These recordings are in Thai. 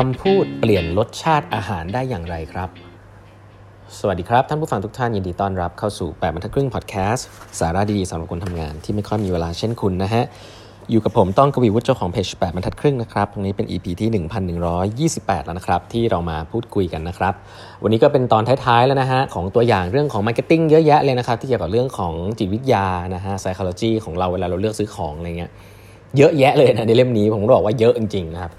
คำพูดเปลี่ยนรสชาติอาหารได้อย่างไรครับ สวัสดีครับ ท่านผู้ฟังทุกท่านยินดีต้อนรับเข้าสู่8บรรทัดครึ่งพอดแคสต์สาระดีๆสำหรับคนทำงานที่ไม่ค่อยมีเวลาเช่นคุณนะฮะ อยู่กับผมต้องกวีวุฒิเจ้าของเพจ8บรรทัดครึ่งนะครับตรงนี้เป็น EP ที่ 1128 แล้วนะครับ ที่เรามาพูดคุยกันนะครับ วันนี้ก็เป็นตอนท้ายๆแล้วนะฮะของตัวอย่างเรื่องของ marketing เยอะแยะเลยนะครับที่เกี่ยวกับเรื่องของจิตวิทยานะฮะ psychology ของเราเวลาเราเลือกซื้อของอะไรเงี้ยเยอะแยะเลยนะในเล่มนี้ผมบอกว่าเยอะจริงๆนะครับ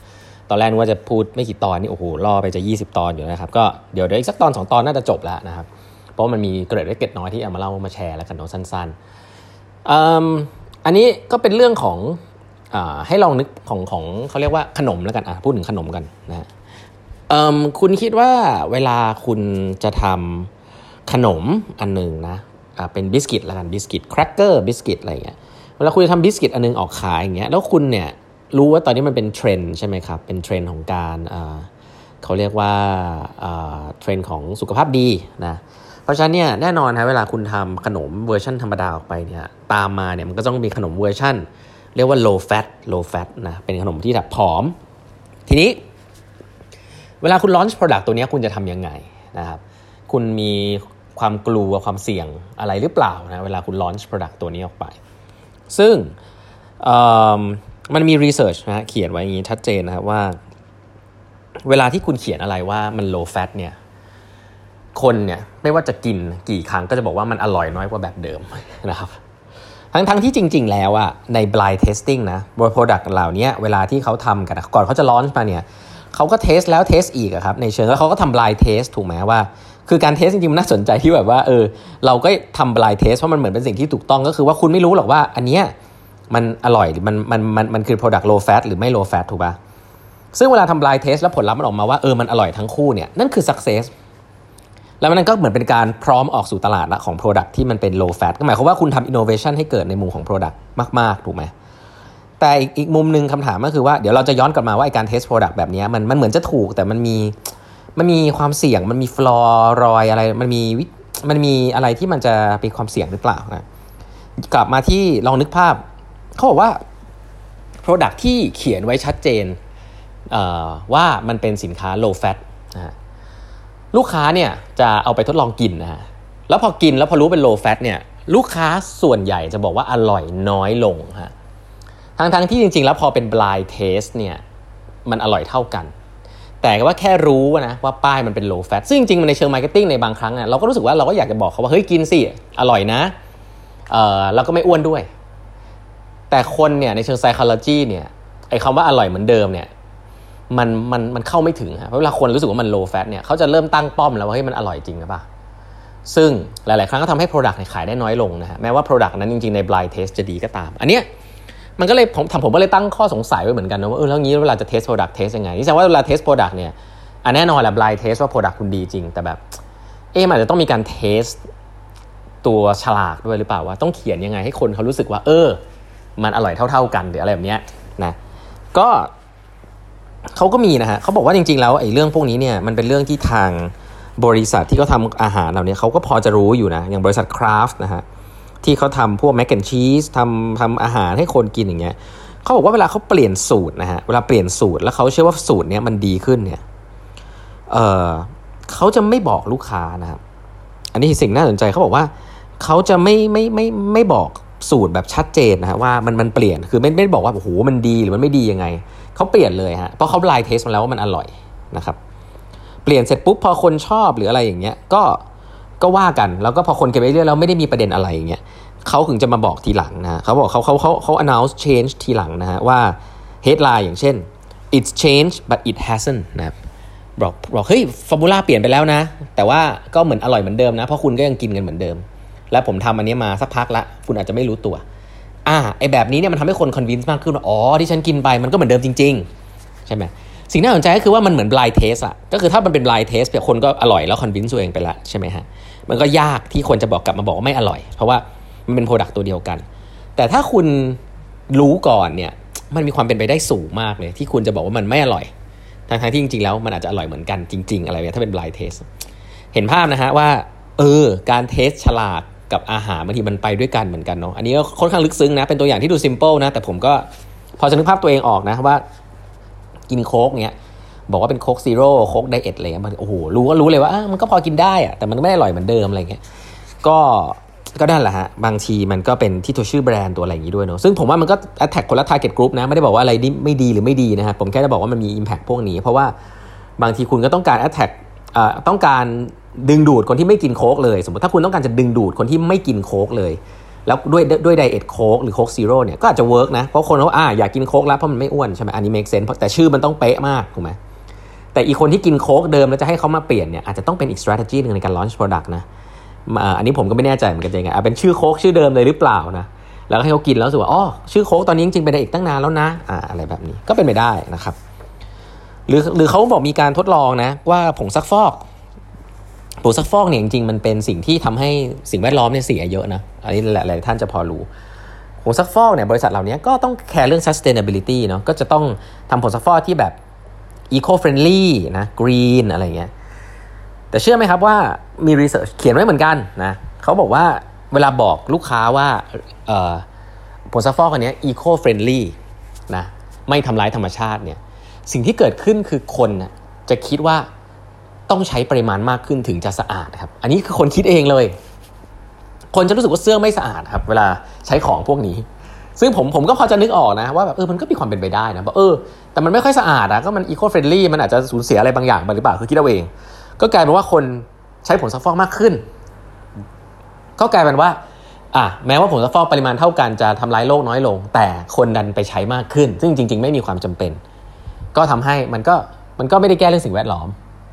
ตอนแรกว่าจะพูดไม่กี่ตอนนี่โอ้โหล่อไปจะ 20 ตอนอยู่นะครับ ก็เดี๋ยวเดี๋ยวอีกสักตอน 2 ตอนน่าจะจบแล้วนะครับ เพราะมันมีเกร็ดเล็กเกร็ดน้อยที่เอามาเล่ามาแชร์แล้วกันเนาะสั้นๆอันนี้ก็เป็นเรื่องของอให้ลองนึกของของเขาเรียกว่าขนมแล้วกันอะพูดถึงขนมกันนะคุณคิดว่าเวลาคุณจะทำขนมอันหนึ่งนะะเป็นบิสกิตแล้วกันบิสกิตแครกเกอร์บิสกิตอะไรเงี้ยเวลาคุณจะทำบิสกิตอันนึงออกขายอย่างเงี้ยแล้วคุณเนี่ย รู้ว่าตอนนี้มันเป็นเทรนด์ใช่ไหมครับ เป็นเทรนด์ของการเขาเรียกว่าเทรนด์ของสุขภาพดีนะเพราะฉะนั้นเนี่ยแน่นอนนะเวลาคุณทำขนมเวอร์ชันธรรมดาออกไปเนี่ยตามมาเนี่ยมันก็ต้องมีขนมเวอร์ชันเรียกว่า low fat low fat นะเป็นขนมที่แบบผอม ทีนี้ เวลาคุณ launch product ตัวนี้คุณจะทำยังไงนะครับคุณมีความกลัวความเสี่ยงอะไรหรือเปล่านะเวลาคุณ launch product ตัวนี้ออกไป ซึ่ง มันมีรีเสิร์ชนะเขียนไว้อย่างนี้ชัดเจนนะครับว่า เวลาที่คุณเขียนอะไรว่ามัน low fat เนี่ยคนเนี่ยไม่ว่าจะกินกี่ครั้งก็จะบอกว่ามันอร่อยน้อยกว่าแบบเดิมนะครับทั้งทั้งที่จริง ๆ แล้วอะใน blind testing นะบน product เหล่านี้เวลาที่เขาทำกันก่อนเขาจะร้อนมาเนี่ยเขาก็เทสแล้วเทสอีกครับในเชิงแล้วเขาก็ทำ blind test ถูกไหมว่า คือการเทสจริงๆมันน่าสนใจที่แบบว่าเออเราก็ทำ blind test เพราะมันเหมือนเป็นสิ่งที่ถูกต้องก็คือว่าคุณไม่รู้หรอกว่าอันเนี้ย มันอร่อยมันมันมันมันคือ product low fat หรือไม่ low fat ถูกปะซึ่งเวลาทำ blind test แล้วผลลัพธ์มันออกมาว่าเออมันอร่อยทั้งคู่เนี่ยนั่นคือ success แล้วมันก็เหมือนเป็นการพร้อมออกสู่ตลาดละของ product ที่มันเป็น low fat ก็หมายความว่าคุณทำ innovation ให้เกิดในมุมของ product มาก ๆ ถูกไหมแต่อีกมุมหนึ่งคำถามก็คือว่าเดี๋ยวเราจะย้อนกลับมาว่าการ test product แบบนี้มันมันเหมือนจะถูกแต่มันมีมันมีความเสี่ยงมันมีฟลอร์รอยอะไรมันมีมันมีอะไรที่มันจะเป็นความเสี่ยงหรือเปล่านะกลับมาที่ลองนึกภาพ เขาบอกว่า Product ที่เขียนไว้ชัดเจนว่ามันเป็นสินค้า low fat นะลูกค้าเนี่ยจะเอาไปทดลองกินนะฮะแล้วพอกินแล้วพอรู้เป็น low fat เนี่ยลูกค้าส่วนใหญ่จะบอกว่าอร่อยน้อยลงฮะทั้งทั้งที่จริง ๆ แล้วพอเป็น blind taste เนี่ยมันอร่อยเท่ากัน แต่ว่าแค่รู้นะว่าป้ายมันเป็น low fat ซึ่งจริงๆมันในเชิง marketing ในบางครั้งเนี่ยเราก็รู้สึกว่าเราก็อยากจะบอกเขาว่าเฮ้ยกินสิอร่อยนะเออแล้วก็ไม่อ้วนด้วย แต่คนเนี่ยในเชิง psychology เนี่ยไอ้คำว่าอร่อยเหมือนเดิมเนี่ยมันมันมันเข้าไม่ถึงครับเพราะเวลาคนรู้สึกว่ามัน low fat เนี่ยเขาจะเริ่มตั้งป้อมแล้วว่าเฮ้ยมันอร่อยจริงหรือเปล่าซึ่งหลาย ๆ ครั้งก็ทำให้ product ขายได้น้อยลงนะฮะแม้ว่า product นั้นจริง ๆ ใน blind test จะดีก็ตาม อันเนี้ยมันก็เลยผมทำผมก็เลยตั้งข้อสงสัยไว้เหมือนกันนะว่าเออแล้วงี้เวลาจะ test product test ยังไงนี่แสดงว่าเวลา test product เนี่ยอันแน่นอนแหละ blind test ว่า product คุณดีจริง แต่แบบเอ๊ะมันจะต้องมีการ test ตัวฉลากด้วยหรือเปล่าว่าต้องเขียนยังไงให้คนเขารู้สึกว่าเออ มันอร่อยเท่า ๆ กันหรืออะไรแบบนี้นะก็เขาก็มีนะฮะเขาบอกว่าจริง ๆ แล้วไอ้เรื่องพวกนี้เนี่ยมันเป็นเรื่องที่ทางบริษัทที่เขาทำอาหารเหล่านี้เขาก็พอจะรู้อยู่นะ อย่างบริษัท Kraft นะฮะที่เขาทำพวก mac and cheese ทำทำอาหารให้คนกินอย่างเงี้ยเขาบอกว่าเวลาเขาเปลี่ยนสูตรนะฮะเวลาเปลี่ยนสูตรแล้วเขาเชื่อว่าสูตรเนี้ยมันดีขึ้นเนี่ยเออเขาจะไม่บอกลูกค้านะครับอันนี้สิ่งน่าสนใจเขาบอกว่าเขาจะไม่ไม่ไม่ไม่บอก สูตรแบบชัดเจนนะฮะว่ามันมันเปลี่ยนคือไม่ไม่บอกว่าโอ้โหมันดีหรือมันไม่ดียังไงเขาเปลี่ยนเลยฮะเพราะเขา blind test มาแล้วว่ามันอร่อยนะครับเปลี่ยนเสร็จปุ๊บพอคนชอบหรืออะไรอย่างเงี้ยก็ก็ว่ากันแล้วก็พอคนเก็บไปเรื่อยแล้วไม่ได้มีประเด็นอะไรอย่างเงี้ยเขาถึงจะมาบอกทีหลังนะเขาบอกเขาเขาเขาเขา announce change ทีหลังนะฮะว่า headline อย่างเช่น it's changed but it hasn't นะครับบอกบอกเฮ้ยฟอร์มูล่าเปลี่ยนไปแล้วนะ แต่ว่าก็เหมือนอร่อยเหมือนเดิมนะ เพราะคุณก็ยังกินกันเหมือนเดิม และผมทำอันนี้มาสักพักละคุณอาจจะไม่รู้ตัว อ่าไอแบบนี้เนี่ยมันทำให้คนคอนวินส์มากขึ้นว่าอ๋อที่ฉันกินไปมันก็เหมือนเดิมจริง ๆ ใช่ไหมสิ่งน่าสนใจก็คือว่ามันเหมือน blind test อะก็คือถ้ามันเป็น blind test เนี่ยคนก็อร่อยแล้ว convince ตัวเองไปละใช่ไหมฮะมันก็ยากที่คนจะบอกกลับมาบอกว่าไม่อร่อย เพราะว่ามันเป็น product ตัวเดียวกัน แต่ถ้าคุณรู้ก่อนเนี่ยมันมีความเป็นไปได้สูงมากเลย ที่คุณจะบอกว่ามันไม่อร่อยทั้งที่จริงๆแล้วมันอาจจะอร่อยเหมือนกันจริง ๆ อะไรเนี่ยถ้าเป็น blind test เห็นภาพนะฮะว่า เออ การ test ฉลาก กับอาหารบางทีมันไปด้วยกันเหมือนกันเนาะอันนี้ก็ค่อนข้างลึกซึ้งนะ เป็นตัวอย่างที่ดู simple นะ แต่ผมก็พอจะนึกภาพตัวเองออกนะว่า กินโค้กเนี้ยบอกว่าเป็นโค้กซีโร่โค้กไดเอทอะไรเงี้ยโอ้โหรู้ก็รู้เลยว่ามันก็พอกินได้อะแต่มันไม่ได้อร่อยเหมือนเดิมอะไรเงี้ยก็ก็ได้แหละฮะ บางทีมันก็เป็นที่ตัวชื่อแบรนด์ตัวอะไรอย่างนี้ด้วยเนาะซึ่งผมว่ามันก็ attack คนละ target group นะ ไม่ได้บอกว่าอะไรนี่ไม่ดีหรือไม่ดีนะครับผมแค่จะบอกว่ามันมี impact พวกนี้ เพราะว่าบางทีคุณก็ต้องการ attack ต้องการดึงดูดคนที่ไม่กินโค้กเลย สมมติถ้าคุณต้องการจะดึงดูดคนที่ไม่กินโค้กเลย แล้วด้วยด้วยไดเอทโค้กหรือโค้กซีโร่เนี่ยก็อาจจะ work นะเพราะคนเขาอ่าอยากกินโค้กแล้วเพราะมันไม่อ้วนใช่ไหมอันนี้ make sense แต่ชื่อมันต้องเป๊ะมากถูกไหมแต่อีกคนที่กินโค้กเดิมแล้วจะให้เขามาเปลี่ยนเนี่ยอาจจะต้องเป็นอีก strategy หนึ่งในการ launch product นะอันนี้ผมก็ไม่แน่ใจเหมือนกันจะยังไงเป็นชื่อโค้กชื่อเดิมเลยหรือเปล่านะแล้วให้เขากินแล้วรู้สึกว่าอ๋อชื่อโค้กตอนนี้จริงๆเป็น diet ตั้งนานแล้วนะอ่าอะไรแบบนี้ก็เป็นไปได้นะครับ หรือหรือเขาบอกมีการทดลองนะ ว่าผงซักฟอกผงซักฟอกเนี่ยจริงๆมันเป็นสิ่งที่ทำให้สิ่งแวดล้อมเนี่ยเสียเยอะนะอันนี้หลายๆท่านจะพอรู้ผงซักฟอกเนี่ยบริษัทเหล่านี้ก็ต้องแคร์เรื่อง sustainability เนาะก็จะต้องทำผงซักฟอกที่แบบ eco friendly นะ green อะไรเงี้ยแต่เชื่อไหมครับว่ามี research เขียนไว้เหมือนกันนะเขาบอกว่าเวลาบอกลูกค้าว่าผงซักฟอกอันนี้ eco friendly นะไม่ทำร้ายธรรมชาติเนี่ย สิ่งที่เกิดขึ้นคือคนจะคิดว่าต้องใช้ปริมาณมากขึ้นถึงจะสะอาดครับ อันนี้คือคนคิดเองเลย คนจะรู้สึกว่าเสื้อไม่สะอาดครับ เวลาใช้ของพวกนี้ ซึ่งผมผมก็พอจะนึกออกนะว่าแบบเออมันก็มีความเป็นไปได้นะบอกเออ แต่มันไม่ค่อยสะอาดอะก็มัน eco friendly มันอาจจะสูญเสียอะไรบางอย่างไปหรือเปล่าคือคิดเอาเอง ก็กลายเป็นว่าคนใช้ผงซักฟอกมากขึ้น ก็กลายเป็นว่าอะแม้ว่าผงซักฟอกปริมาณเท่ากันจะทำลายโลกน้อยลง แต่คนดันไปใช้มากขึ้น ซึ่งจริง ๆ ไม่มีความจำเป็น ก็ทำให้มันก็มันก็ไม่ได้แก้เรื่องสิ่งแวดล้อม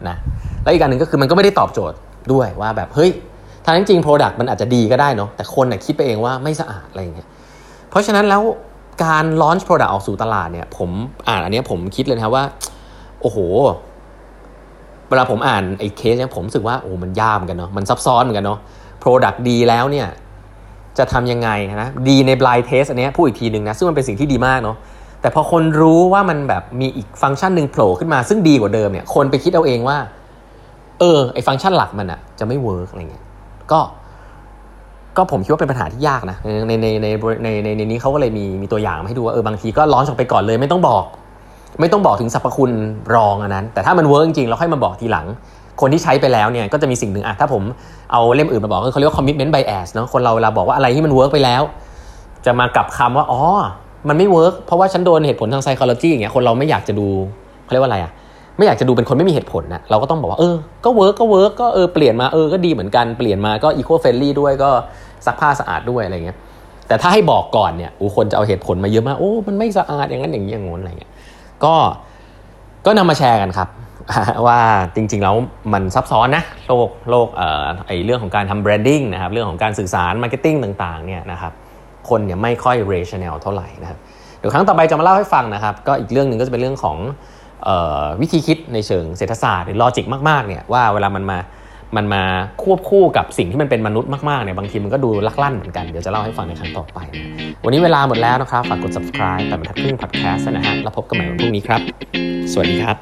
นะแล้วอีกประการหนึ่งก็คือมันก็ไม่ได้ตอบโจทย์ด้วยว่าแบบเฮ้ยทางจริง product มันอาจจะดีก็ได้เนาะแต่คนเนี่ยคิดไปเองว่าไม่สะอาดอะไรอย่างเงี้ยเพราะฉะนั้นแล้วการ launch product ออกสู่ตลาดเนี่ยผมอ่านอันนี้ผมคิดเลยนะว่า โอ้โห เวลาผมอ่านไอ้เคสเนี่ยผมรู้สึกว่าโอ้มันยากเหมือนกันเนาะมันซับซ้อนเหมือนกันเนาะ product ดีแล้วเนี่ยจะทำยังไงนะดีใน blind test อันนี้พูดอีกทีหนึ่งนะซึ่งมันเป็นสิ่งที่ดีมากเนาะ แต่พอคนรู้ว่ามันแบบมีอีกฟังก์ชันหนึ่งโผล่ขึ้นมาซึ่งดีกว่าเดิมเนี่ย คนไปคิดเอาเองว่า เออไอฟังก์ชันหลักมันอะจะไม่ work อะไรเงี้ยก็ ก็ผมคิดว่าเป็นปัญหาที่ยากนะในในในในในในนี้เขาก็เลยมีมีตัวอย่างมาให้ดูว่าเออบางทีก็ launch ออกไปก่อนเลย ไม่ต้องบอก ไม่ต้องบอกถึงสรรพคุณรองอันนั้น แต่ถ้ามัน work จริงเราค่อยมาบอกทีหลัง คนที่ใช้ไปแล้วเนี่ยก็จะมีสิ่งหนึ่งอะถ้าผมเอาเล่มอื่นมาบอกเขาเรียกว่า commitment bias เนาะคนเราเวลาบอกว่าอะไรที่มัน work ไปแล้ว จะมากลับคำว่าอ๋อ มันไม่ work เพราะว่าฉันโดนเหตุผลทาง psychology อย่างเงี้ยคนเราไม่อยากจะดูเขาเรียกว่าอะไรอะไม่อยากจะดูเป็นคนไม่มีเหตุผลนะเราก็ต้องบอกว่าเออก็ work ก็ work ก็เออเปลี่ยนมาเออก็ดีเหมือนกันเปลี่ยนมาก็ eco friendly ด้วยก็ซักผ้าสะอาดด้วยอะไรเงี้ยแต่ถ้าให้บอกก่อนเนี่ยโอ้คนจะเอาเหตุผลมาเยอะมากโอ้มันไม่สะอาดอย่างนั้นอย่างนี้อย่างงู้นอะไรเงี้ยก็ก็นำมาแชร์กันครับ ว่าจริงๆแล้วมันซับซ้อนนะโลกโลกเอ่อไอเรื่องของการทำ branding นะครับเรื่องของการสื่อสาร marketing ต่างๆเนี่ยนะครับ คนเนี่ยไม่ค่อย rational เท่าไหร่นะครับเดี๋ยวครั้งต่อไปจะมาเล่าให้ฟังนะครับ ก็อีกเรื่องหนึ่งก็จะเป็นเรื่องของวิธีคิดในเชิงเศรษฐศาสตร์หรือ logic มากๆเนี่ยว่าเวลามันมามันมาควบคู่กับสิ่งที่มันเป็นมนุษย์มากๆเนี่ยบางทีมันก็ดูลักลั่นเหมือนกันเดี๋ยวจะเล่าให้ฟังในครั้งต่อไปวันนี้เวลาหมดแล้วนะครับ ฝากกด subscribe แปดบรรทัดครึ่ง podcast นะฮะแล้วพบกันใหม่วันพรุ่งนี้ครับ สวัสดีครับ